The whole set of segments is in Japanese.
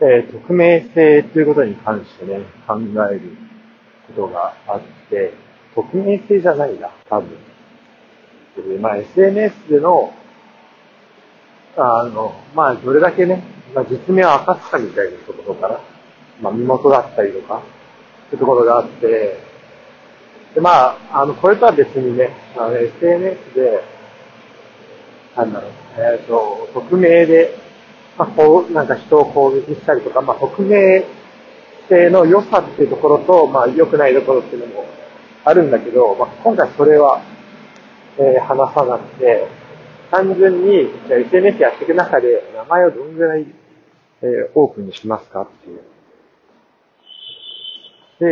えー、匿名性ということに関してね、考えることがあって、匿名性じゃないな、多分。でまあ、SNS での、あの、まあ、どれだけね、まあ、実名を明かすかみたいなところから、まあ、身元だったりとか、ってところがあって、で、まあ、あの、これとは別にね、あの、SNS で、なんだろう、えっ、ー、と、匿名で、まあ、こう、なんか人を攻撃したりとか、まあ、匿名性の良さっていうところと、まあ、良くないところっていうのもあるんだけど、まあ、今回それは、えー、話さなくて、単純に、じゃあ SNS やっていく中で、名前をどんぐらい、えー、オープンにしますかっていう。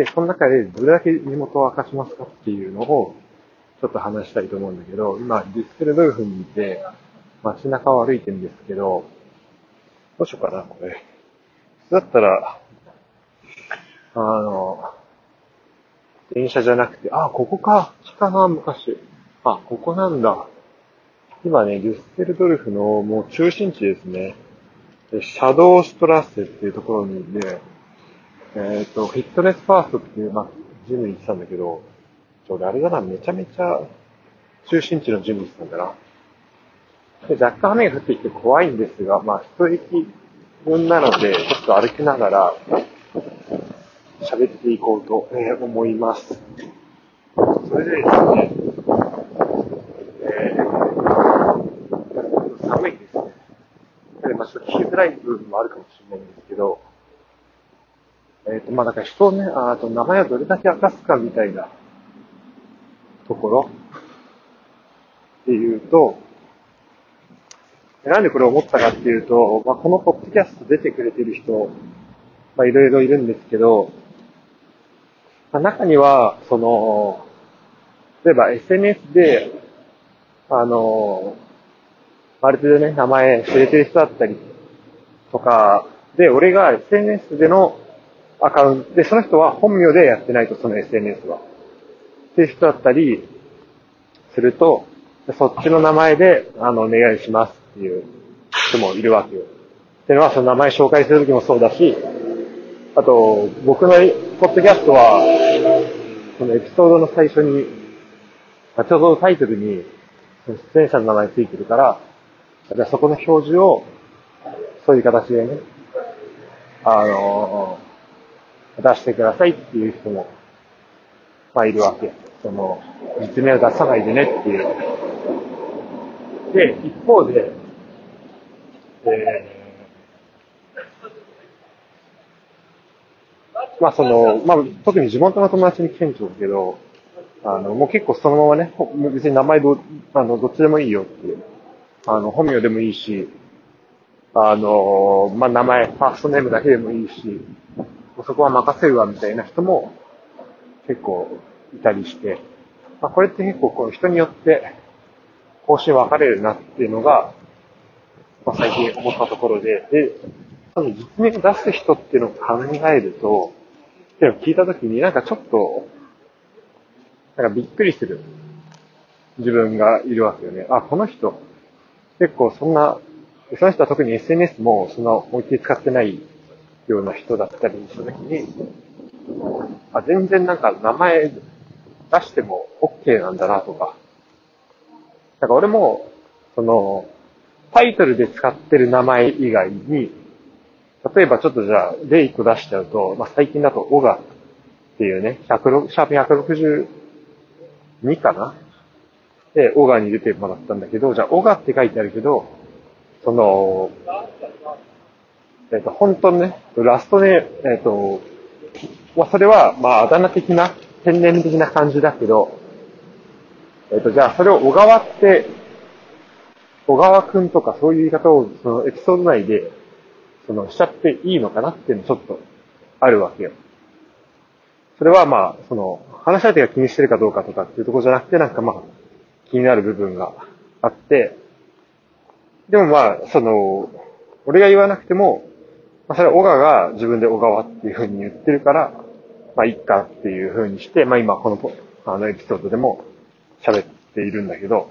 で、その中でどれだけ身元を明かしますかっていうのを、ちょっと話したいと思うんだけど、今、ディスケルドルフにいて、街中を歩いてるんですけど、どうしようかな、これ。だったら、あの、電車じゃなくて、あ、ここか、来たな、昔。あ、ここなんだ。今ね、デュッセルドルフのもう中心地ですね。シャドウシュトラッセっていうところにいて、えっ、ー、と、フィットネスファーストっていう、まあ、ジムに行ってたんだけど、ちょ、俺あれだな、めちゃめちゃ中心地のジムに行ってたんだな。若干雨が降ってきて怖いんですが、まあ、一息分なので、ちょっと歩きながら喋っていこうと思います。それでですね、えー、寒いですね。まあ、ちょっと聞きづらい部分もあるかもしれないんですけど、えっ、ー、と、まあ、だか人をね、あと名前をどれだけ明かすかみたいなところっていうと、なんでこれを思ったかっていうと、まあ、このポッドキャスト出てくれてる人、まあ、いろいろいるんですけど、まあ、中には、その、例えば SNS で、あの、ある程度ね、名前知れてる人だったりとか、で、俺が SNS でのアカウント、で、その人は本名でやってないと、その SNS は。っていう人だったりすると、そっちの名前で、あの、お願いしますていう人もいるわけよ。っていうのは、その名前紹介するときもそうだし、あと、僕のポッドキャストは、そのエピソードの最初に、ちょうどタイトルに、出演者の名前ついてるから、じゃそこの表示を、そういう形でね、あの出してくださいっていう人も、まあいるわけ。その、実名を出さないでねっていう。で、一方で、まあその、まあ特に地元の友達に顕著だけど、あの、もう結構そのままね、別に名前ど、あの、どっちでもいいよっていう。あの、本名でもいいし、あの、まあ名前、ファーストネームだけでもいいし、そこは任せるわみたいな人も結構いたりして、まあ、これって結構こう人によって方針分かれるなっていうのが、まあ、最近思ったところで、で、その実名を出す人っていうのを考えると、っていうのを聞いたときになんかちょっと、なんかびっくりする自分がいるわけよね。あ、この人、結構そんな、その人は特に SNS もそんな思いっきり使ってないような人だったりしたときに、あ、全然なんか名前出しても OK なんだなとか。なんか俺も、その、タイトルで使ってる名前以外に、例えばちょっとじゃあ、例1個出しちゃうと、まあ、最近だと、オガっていうね、106シャープ162かな？で、オガに出てもらったんだけど、じゃあ、オガって書いてあるけど、その、えっ、ー、と、本当のね、ラストね、えっ、ー、と、まあ、それは、まあ、あだ名的な、天然的な感じだけど、えっ、ー、と、じゃあ、それを小川って、小川くんとかそういう言い方を、そのエピソード内で、その、しちゃっていいのかなっていうのちょっと、あるわけよ。それはまあ、その、話し相手が気にしてるかどうかとかっていうとこじゃなくて、なんかまあ、気になる部分があって、でもまあ、その、俺が言わなくても、まあ、それは小川が自分で小川っていうふうに言ってるから、まあ、いっかっていうふうにして、まあ今この、あのエピソードでも喋っているんだけど、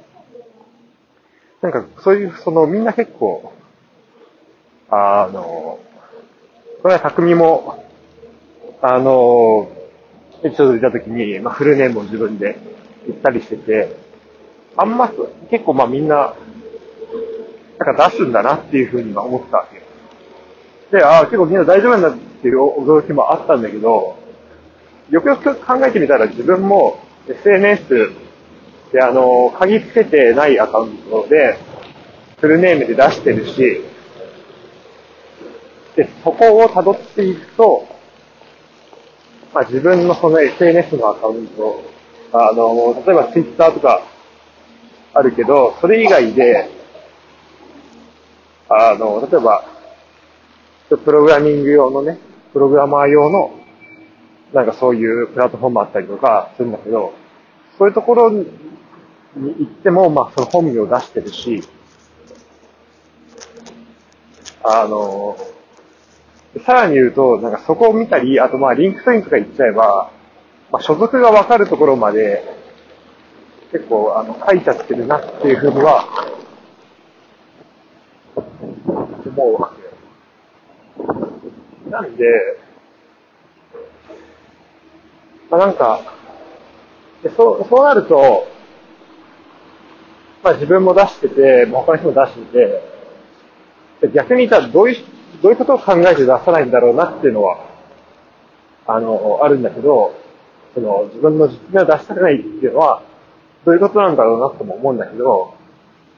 なんかそういう、そのみんな結構、あの、これは匠も、あの、エピソード出た時に、まあ、フルネームを自分で言ったりしてて、あんま、結構まあみんな、なんか出すんだなっていうふうに思ったわけ。で、ああ、結構みんな大丈夫なんだっていう驚きもあったんだけど、よくよく考えてみたら自分も SNS であの、鍵つけてないアカウントで、フルネームで出してるし、で、そこを辿っていくと、まあ自分のその SNS のアカウント、あの、例えば Twitter とかあるけど、それ以外で、あの、例えば、プログラミング用のね、プログラマー用の、なんかそういうプラットフォームあったりとかするんだけど、そういうところに行っても、まあその本名を出してるし、あの、さらに言うと、なんかそこを見たり、あとまあ LinkedIn とか言っちゃえば、まあ所属がわかるところまで、結構あの書いちゃってるなっていうふうには、思うわけ。なんで、まあなんか、でそう、そうなると、まあ自分も出してて、他の人も出してて、逆に言ったらどういう、どういうことを考えて出さないんだろうなっていうのは、あの、あるんだけど、その自分の実名を出したくないっていうのは、どういうことなんだろうなとも思うんだけど、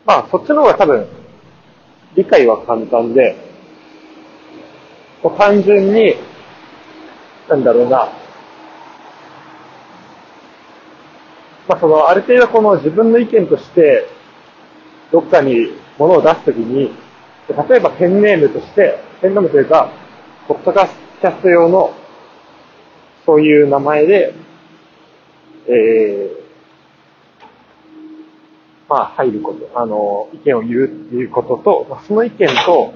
まあそっちの方が多分、理解は簡単で、単純に、なんだろうな、まあその、ある程度この自分の意見として、どっかに物を出すときに、例えばペンネームとして、ペンネームというか、ポッドキャスト用の、そういう名前で、えー、まあ入ること、あの、意見を言うっていうことと、まあ、その意見と、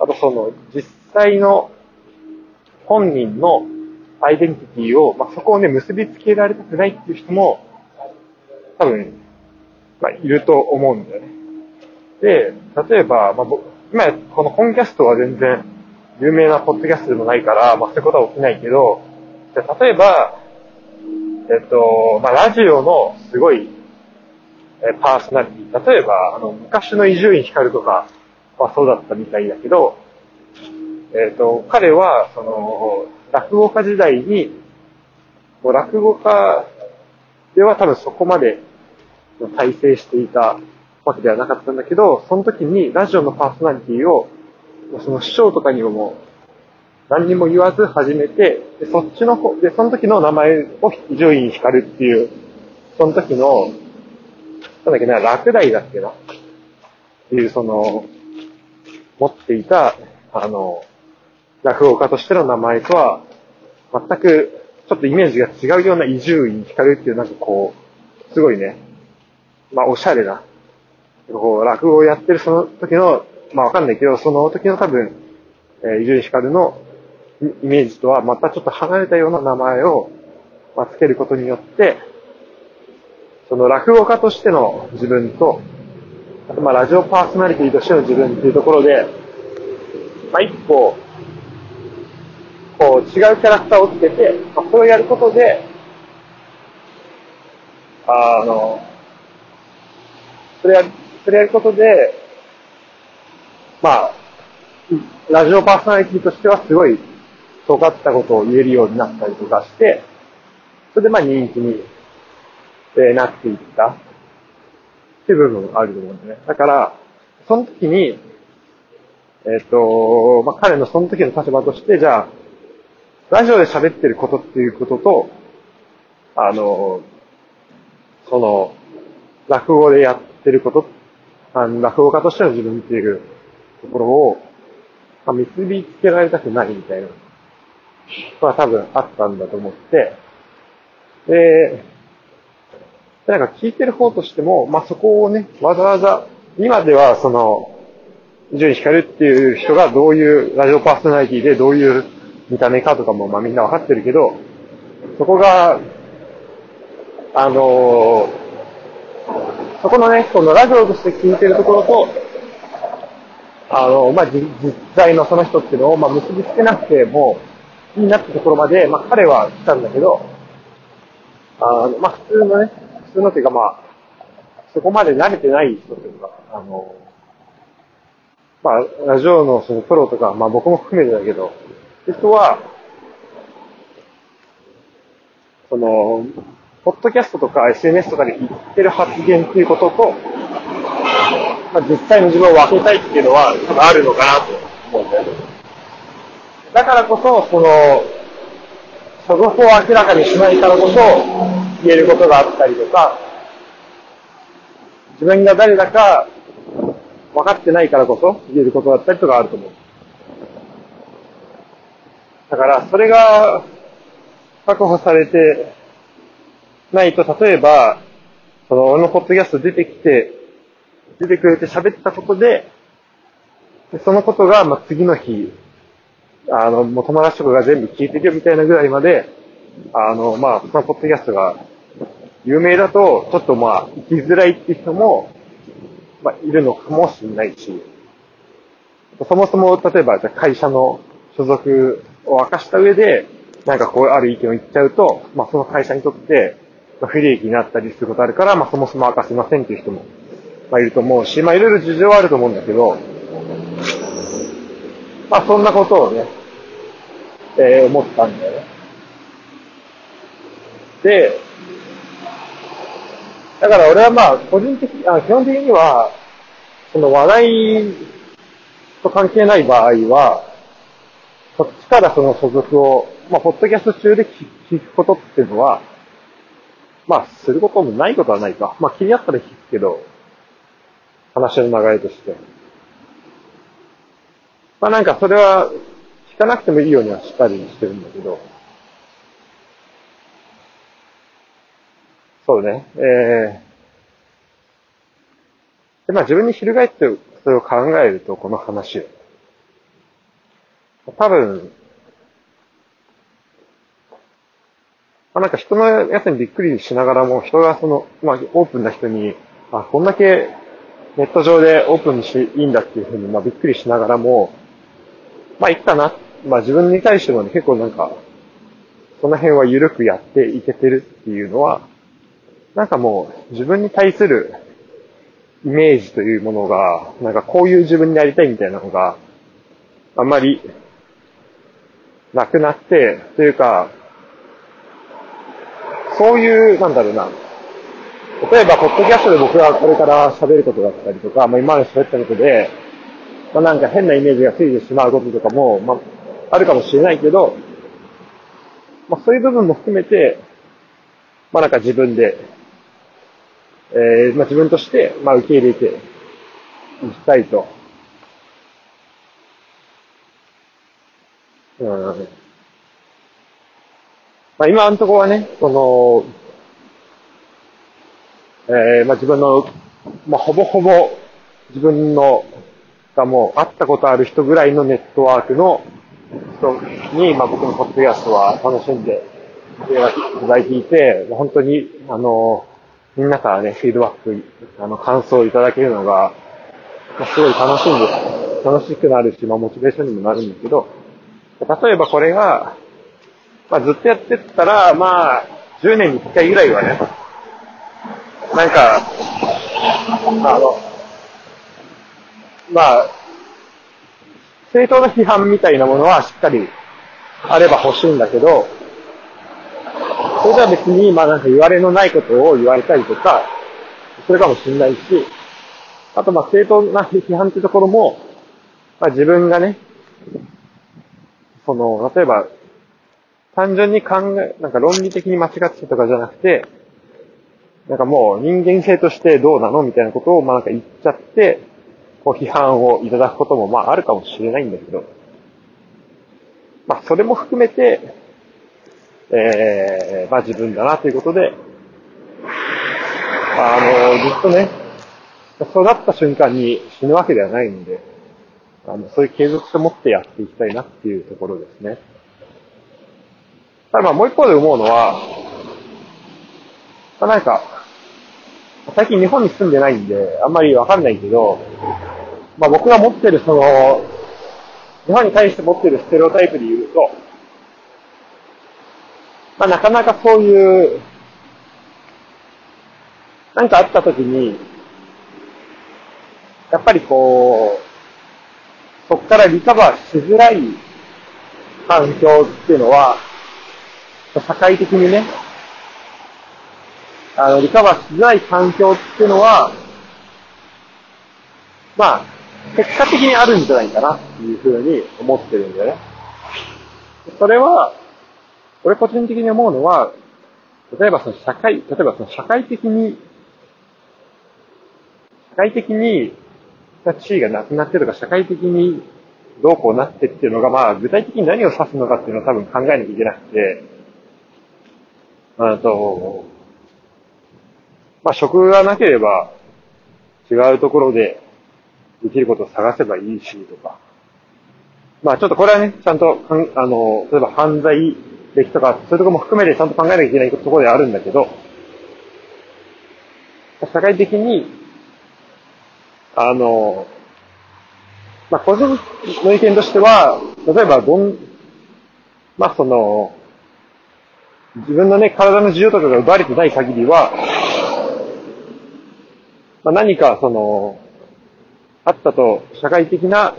あとその、実際の本人のアイデンティティを、まあ、そこをね、結びつけられたくないっていう人も、多分、まあ、いると思うんだよね。で、例えば、まあ、今、このコンキャストは全然有名なポッドキャストでもないから、まあ、そういうことは起きないけど、じゃ例えば、えっと、まあ、ラジオのすごい、えパーソナリティ、例えば、あの、昔の伊集院光とかはそうだったみたいだけど、えっと、彼は、その、落語家時代に、落語家では多分そこまで体制していたわけではなかったんだけど、その時にラジオのパーソナリティを、その師匠とかにもも何にも言わず始めて、でそっちの方、で、その時の名前を伊集院光っていう、その時の、なんだっけな、落第だっけなっていう、その、持っていた、あの、落語家としての名前とは、全く、ちょっとイメージが違うような伊集院光っていう、なんかこう、すごいね、まあ、おしゃれな、こう、落語をやってるその時の、まあ、わかんないけど、その時の多分、えー、伊集院光のイメージとはまたちょっと離れたような名前を、まあ、つけることによって、その落語家としての自分と、あとまあラジオパーソナリティとしての自分っていうところで、まあ一歩、こう違うキャラクターをつけて、まあ、それをやることで、あの、それや、それやることで、まあ、ラジオパーソナリティとしてはすごい尖ったことを言えるようになったりとかして、それでまあ人気に、えなっていったっていう部分があると思うんだね。だから、その時に、えっ、ー、と、まあ彼のその時の立場として、じゃあ、ラジオで喋ってることっていうことと、あの、その、落語でやってること、あの落語家としての自分っていうところを、まあ、結びつけられたくないみたいな、まあ多分あったんだと思って、で、なんか聞いてる方としても、まあそこをね、わざわざ、今ではその、伊集院光っていう人がどういうラジオパーソナリティでどういう見た目かとかもまあみんなわかってるけど、そこが、あのー、そこのね、このラジオとして聞いてるところと、あの、まあ、実際のその人っていうのを、まあ、結びつけなくてもいいなってところまで、まあ、彼は来たんだけど、あの、まあ、普通のね、普通のっていうかまあ、そこまで慣れてない人というか、あの、まあ、ラジオのそのプロとか、まあ僕も含めてだけど、人は、その、ポッドキャストとか SNS とかで言ってる発言っていうことと、まあ、実際の自分を分けたいっていうのはあるのかなと思うんだよね。だからこそ、その、所属を明らかにしないからこそ言えることがあったりとか、自分が誰だか分かってないからこそ言えることだったりとかあると思う。だから、それが確保されてないと、例えば、その、俺のポッドキャスト出てきて、出てくれて喋ったことで、そのことが、まあ、次の日、あの、もう友達とかが全部聞いてるよみたいなぐらいまで、あの、まあ、そのポッドキャストが有名だと、ちょっとまあ、生きづらいって人も、まあ、いるのかもしれないし、そもそも、例えば、会社の所属を明かした上で、なんかこうある意見を言っちゃうと、まあ、その会社にとって、不利益になったりすることあるから、まあ、そもそも明かせませんっていう人も、まあ、いると思うし、まあ、いろいろ事情はあると思うんだけど、まあ、そんなことをね、えー、思ったんだよね。で、だから俺はまあ、個人的、あ基本的には、その話題と関係ない場合は、そっちからその所属を、まあ、ポッドキャスト中で聞くことっていうのは、まあ、することもないことはないか。まあ、気になったら聞くけど、話の流れとして。まあ、なんかそれは、聞かなくてもいいようにはしたりしてるんだけど、そうね、えー、で、まあ自分に翻ってそれを考えると、この話。多分、まあ、なんか人のやつにびっくりしながらも、人がその、まあオープンな人に、あ、こんだけネット上でオープンにしていいんだっていうふうに、まあびっくりしながらも、まあいったな。まあ自分に対してもね、結構なんか、その辺は緩くやっていけてるっていうのは、なんかもう自分に対するイメージというものが、なんかこういう自分になりたいみたいなのが、あんまりなくなって、というか、そういう、なんだろうな、例えば、ポッドキャストで僕がこれから喋ることだったりとか、まあ今まで喋ったことで、まあなんか変なイメージがついてしまうこととかも、まあ、あるかもしれないけど、まあそういう部分も含めて、まあなんか自分で、えー、まあ自分として、まあ受け入れていきたいとうん。まあ今のところはね、その、えー、まあ自分の、まあほぼほぼ自分のがもう会ったことある人ぐらいのネットワークの人に、まあ僕のポッドキャストは楽しんでいただいていて、本当に、あの、みんなからね、フィードバック、あの、感想をいただけるのが、まあ、すごい楽しいんです。楽しくなるし、まあ、モチベーションにもなるんだけど、例えばこれが、まあ、ずっとやってったら、まあ、10年に1回ぐらいはね、なんか、あの、まあ、正当な批判みたいなものはしっかりあれば欲しいんだけど、それでは別に、まあなんか言われのないことを言われたりとか、それかもしれないし、あとまあ正当な批判ってところも、まあ自分がね、その、例えば、単純に考え、なんか論理的に間違ってとかじゃなくて、なんかもう人間性としてどうなのみたいなことをまあなんか言っちゃって、こう批判をいただくこともまああるかもしれないんだけど、まあそれも含めて、えー、まあ自分だなということで、あの、ずっとね、育った瞬間に死ぬわけではないので、あの、そういう継続性を持ってやっていきたいなっていうところですね。ただまあもう一方で思うのは、まあなんか、最近日本に住んでないんで、あんまりわかんないけど、まあ僕が持ってるその、日本に対して持ってるステレオタイプで言うと、まあなかなかそういう、なんかあった時に、やっぱりこう、そこからリカバーしづらい環境っていうのは、社会的にね、あの、リカバーしづらい環境っていうのは、まあ、結果的にあるんじゃないかなっていうふうに思ってるんだよね。それは、俺個人的に思うのは、例えばその社会、例えばその社会的に、社会的に地位がなくなってとか、社会的にどうこうなってっていうのが、まあ、具体的に何を指すのかっていうのを多分考えなきゃいけなくて、あと、まあ、職がなければ違うところでできることを探せばいいし、とか。まあちょっとこれはね、ちゃんと、あの、例えば犯罪歴とか、そういうところも含めてちゃんと考えなきゃいけないところであるんだけど、社会的に、あの、まあ個人の意見としては、例えばどん、まあその、自分のね、体の自由とかが奪われてない限りは、まあ、何かその、あったと、社会的な、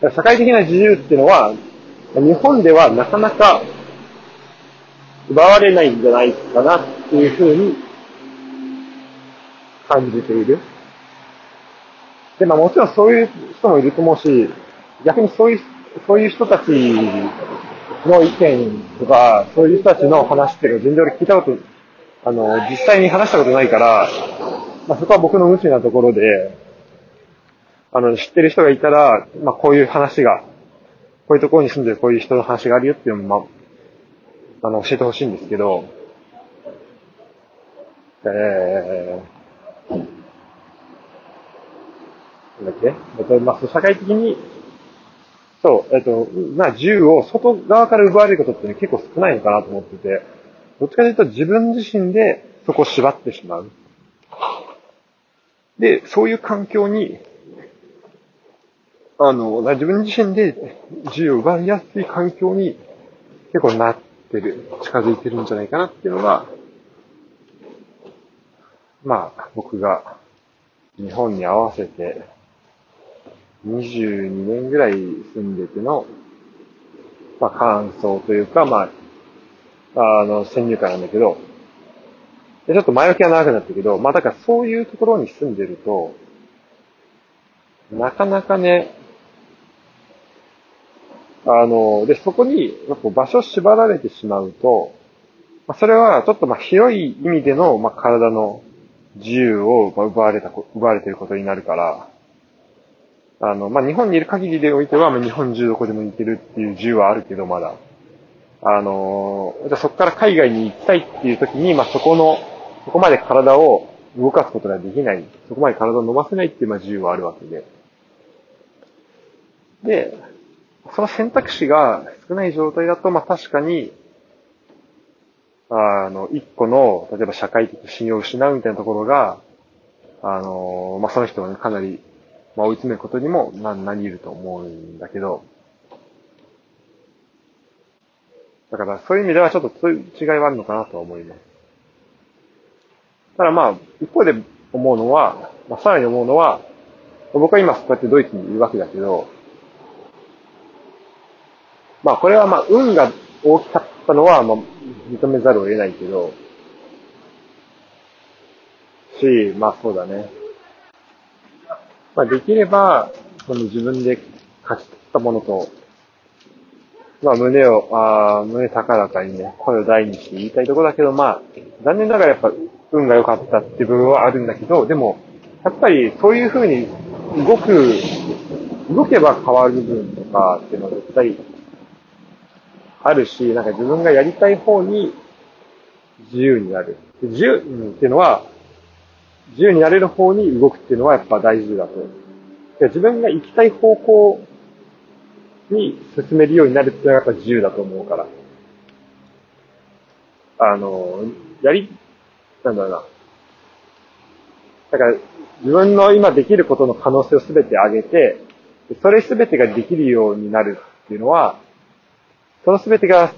社会的な自由っていうのは、日本ではなかなか奪われないんじゃないかなっていうふうに感じている。で、まあもちろんそういう人もいると思うし、逆にそういう、そういう人たちの意見とか、そういう人たちの話っていうのは全然俺聞いたこと、あの、実際に話したことないから、まあそこは僕の無知なところで、あの、知ってる人がいたら、まあ、こういう話が、こういうところに住んでるこういう人の話があるよっていうのも、まあ、あの、教えてほしいんですけど、えー、なんだっけ？えっと、まあ、社会的に、そう、えっと、まあ、銃を外側から奪われることって、ね、結構少ないのかなと思ってて、どっちかというと自分自身でそこを縛ってしまう。で、そういう環境にあの、自分自身で自由を奪いやすい環境に結構なってる、近づいてるんじゃないかなっていうのが、まあ、僕が日本に合わせて22年ぐらい住んでての、まあ、感想というか、まあ、あの、先入観なんだけど、ちょっと前置きは長くなったけど、まあだからそういうところに住んでると、なかなかね、あの、で、そこに、場所を縛られてしまうと、まあ、それはちょっとま広い意味での、まあ、体の自由を奪われた、奪われていることになるから、あの、まあ、日本にいる限りでおいては、ま、日本中どこでも行けるっていう自由はあるけど、まだ。あの、じゃそこから海外に行きたいっていう時に、まあ、そこの、そこまで体を動かすことができない、そこまで体を伸ばせないっていう、まあ、自由はあるわけで。で、その選択肢が少ない状態だと、まあ確かに、あの、一個の、例えば社会的信用を失うみたいなところが、あの、まあその人をね、かなり、まあ追い詰めることにもな、なり得ると思うんだけど、だからそういう意味ではちょっとそういう違いはあるのかなとは思います。ただまあ、一方で思うのは、まあさらに思うのは、僕は今こうやってドイツにいるわけだけど、まあこれはまあ運が大きかったのはまあ認めざるを得ないけど、し、まあそうだね。まあできれば、その自分で勝ち取ったものと、まあ胸を、ああ胸高らかにね、声を大にして言いたいところだけど、まあ、残念ながらやっぱ運が良かったって部分はあるんだけど、でも、やっぱりそういう風に動く、動けば変わる部分とかっていうのは絶対あるし、なんか自分がやりたい方に自由になる。自由っていうのは、自由になれる方に動くっていうのはやっぱ大事だと。自分が行きたい方向に進めるようになるっていうのはやっぱ自由だと思うから。あの、やり、なんだろうな。だから、自分の今できることの可能性をすべて上げて、それすべてができるようになるっていうのは、そのすべてが、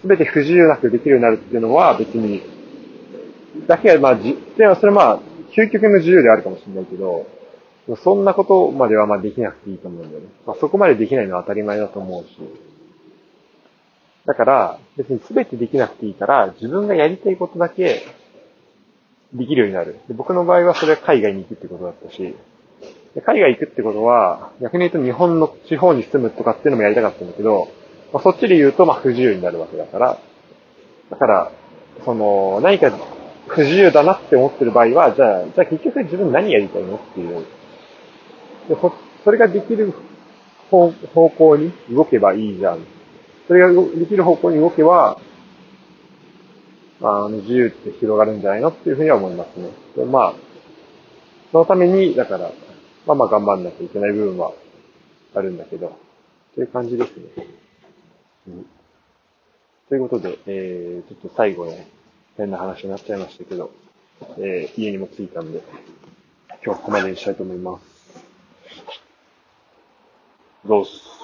すべて不自由なくできるようになるっていうのは別に、だけはまあ、じ、でもそれまあ、究極の自由であるかもしれないけど、そんなことまではまあできなくていいと思うんだよね。まあ、そこまでできないのは当たり前だと思うし。だから、別に全てできなくていいから、自分がやりたいことだけできるようになる。で僕の場合はそれは海外に行くってことだったし、で海外行くってことは、逆に言うと日本の地方に住むとかっていうのもやりたかったんだけど、まあ、そっちで言うとまあ不自由になるわけだから、だから、その、何か不自由だなって思ってる場合は、じゃあ、じゃあ結局自分何やりたいのっていう。でそそれができる方向に動けばいいじゃん。それができる方向に動けば、あの、自由って広がるんじゃないのっていうふうには思いますね。でまあ、そのために、だから、まあまあ頑張んなきゃいけない部分はあるんだけど、という感じですね。うん、ということで、えー、ちょっと最後ね、変な話になっちゃいましたけど、えー、家にも着いたんで、今日はここまでにしたいと思います。どうす。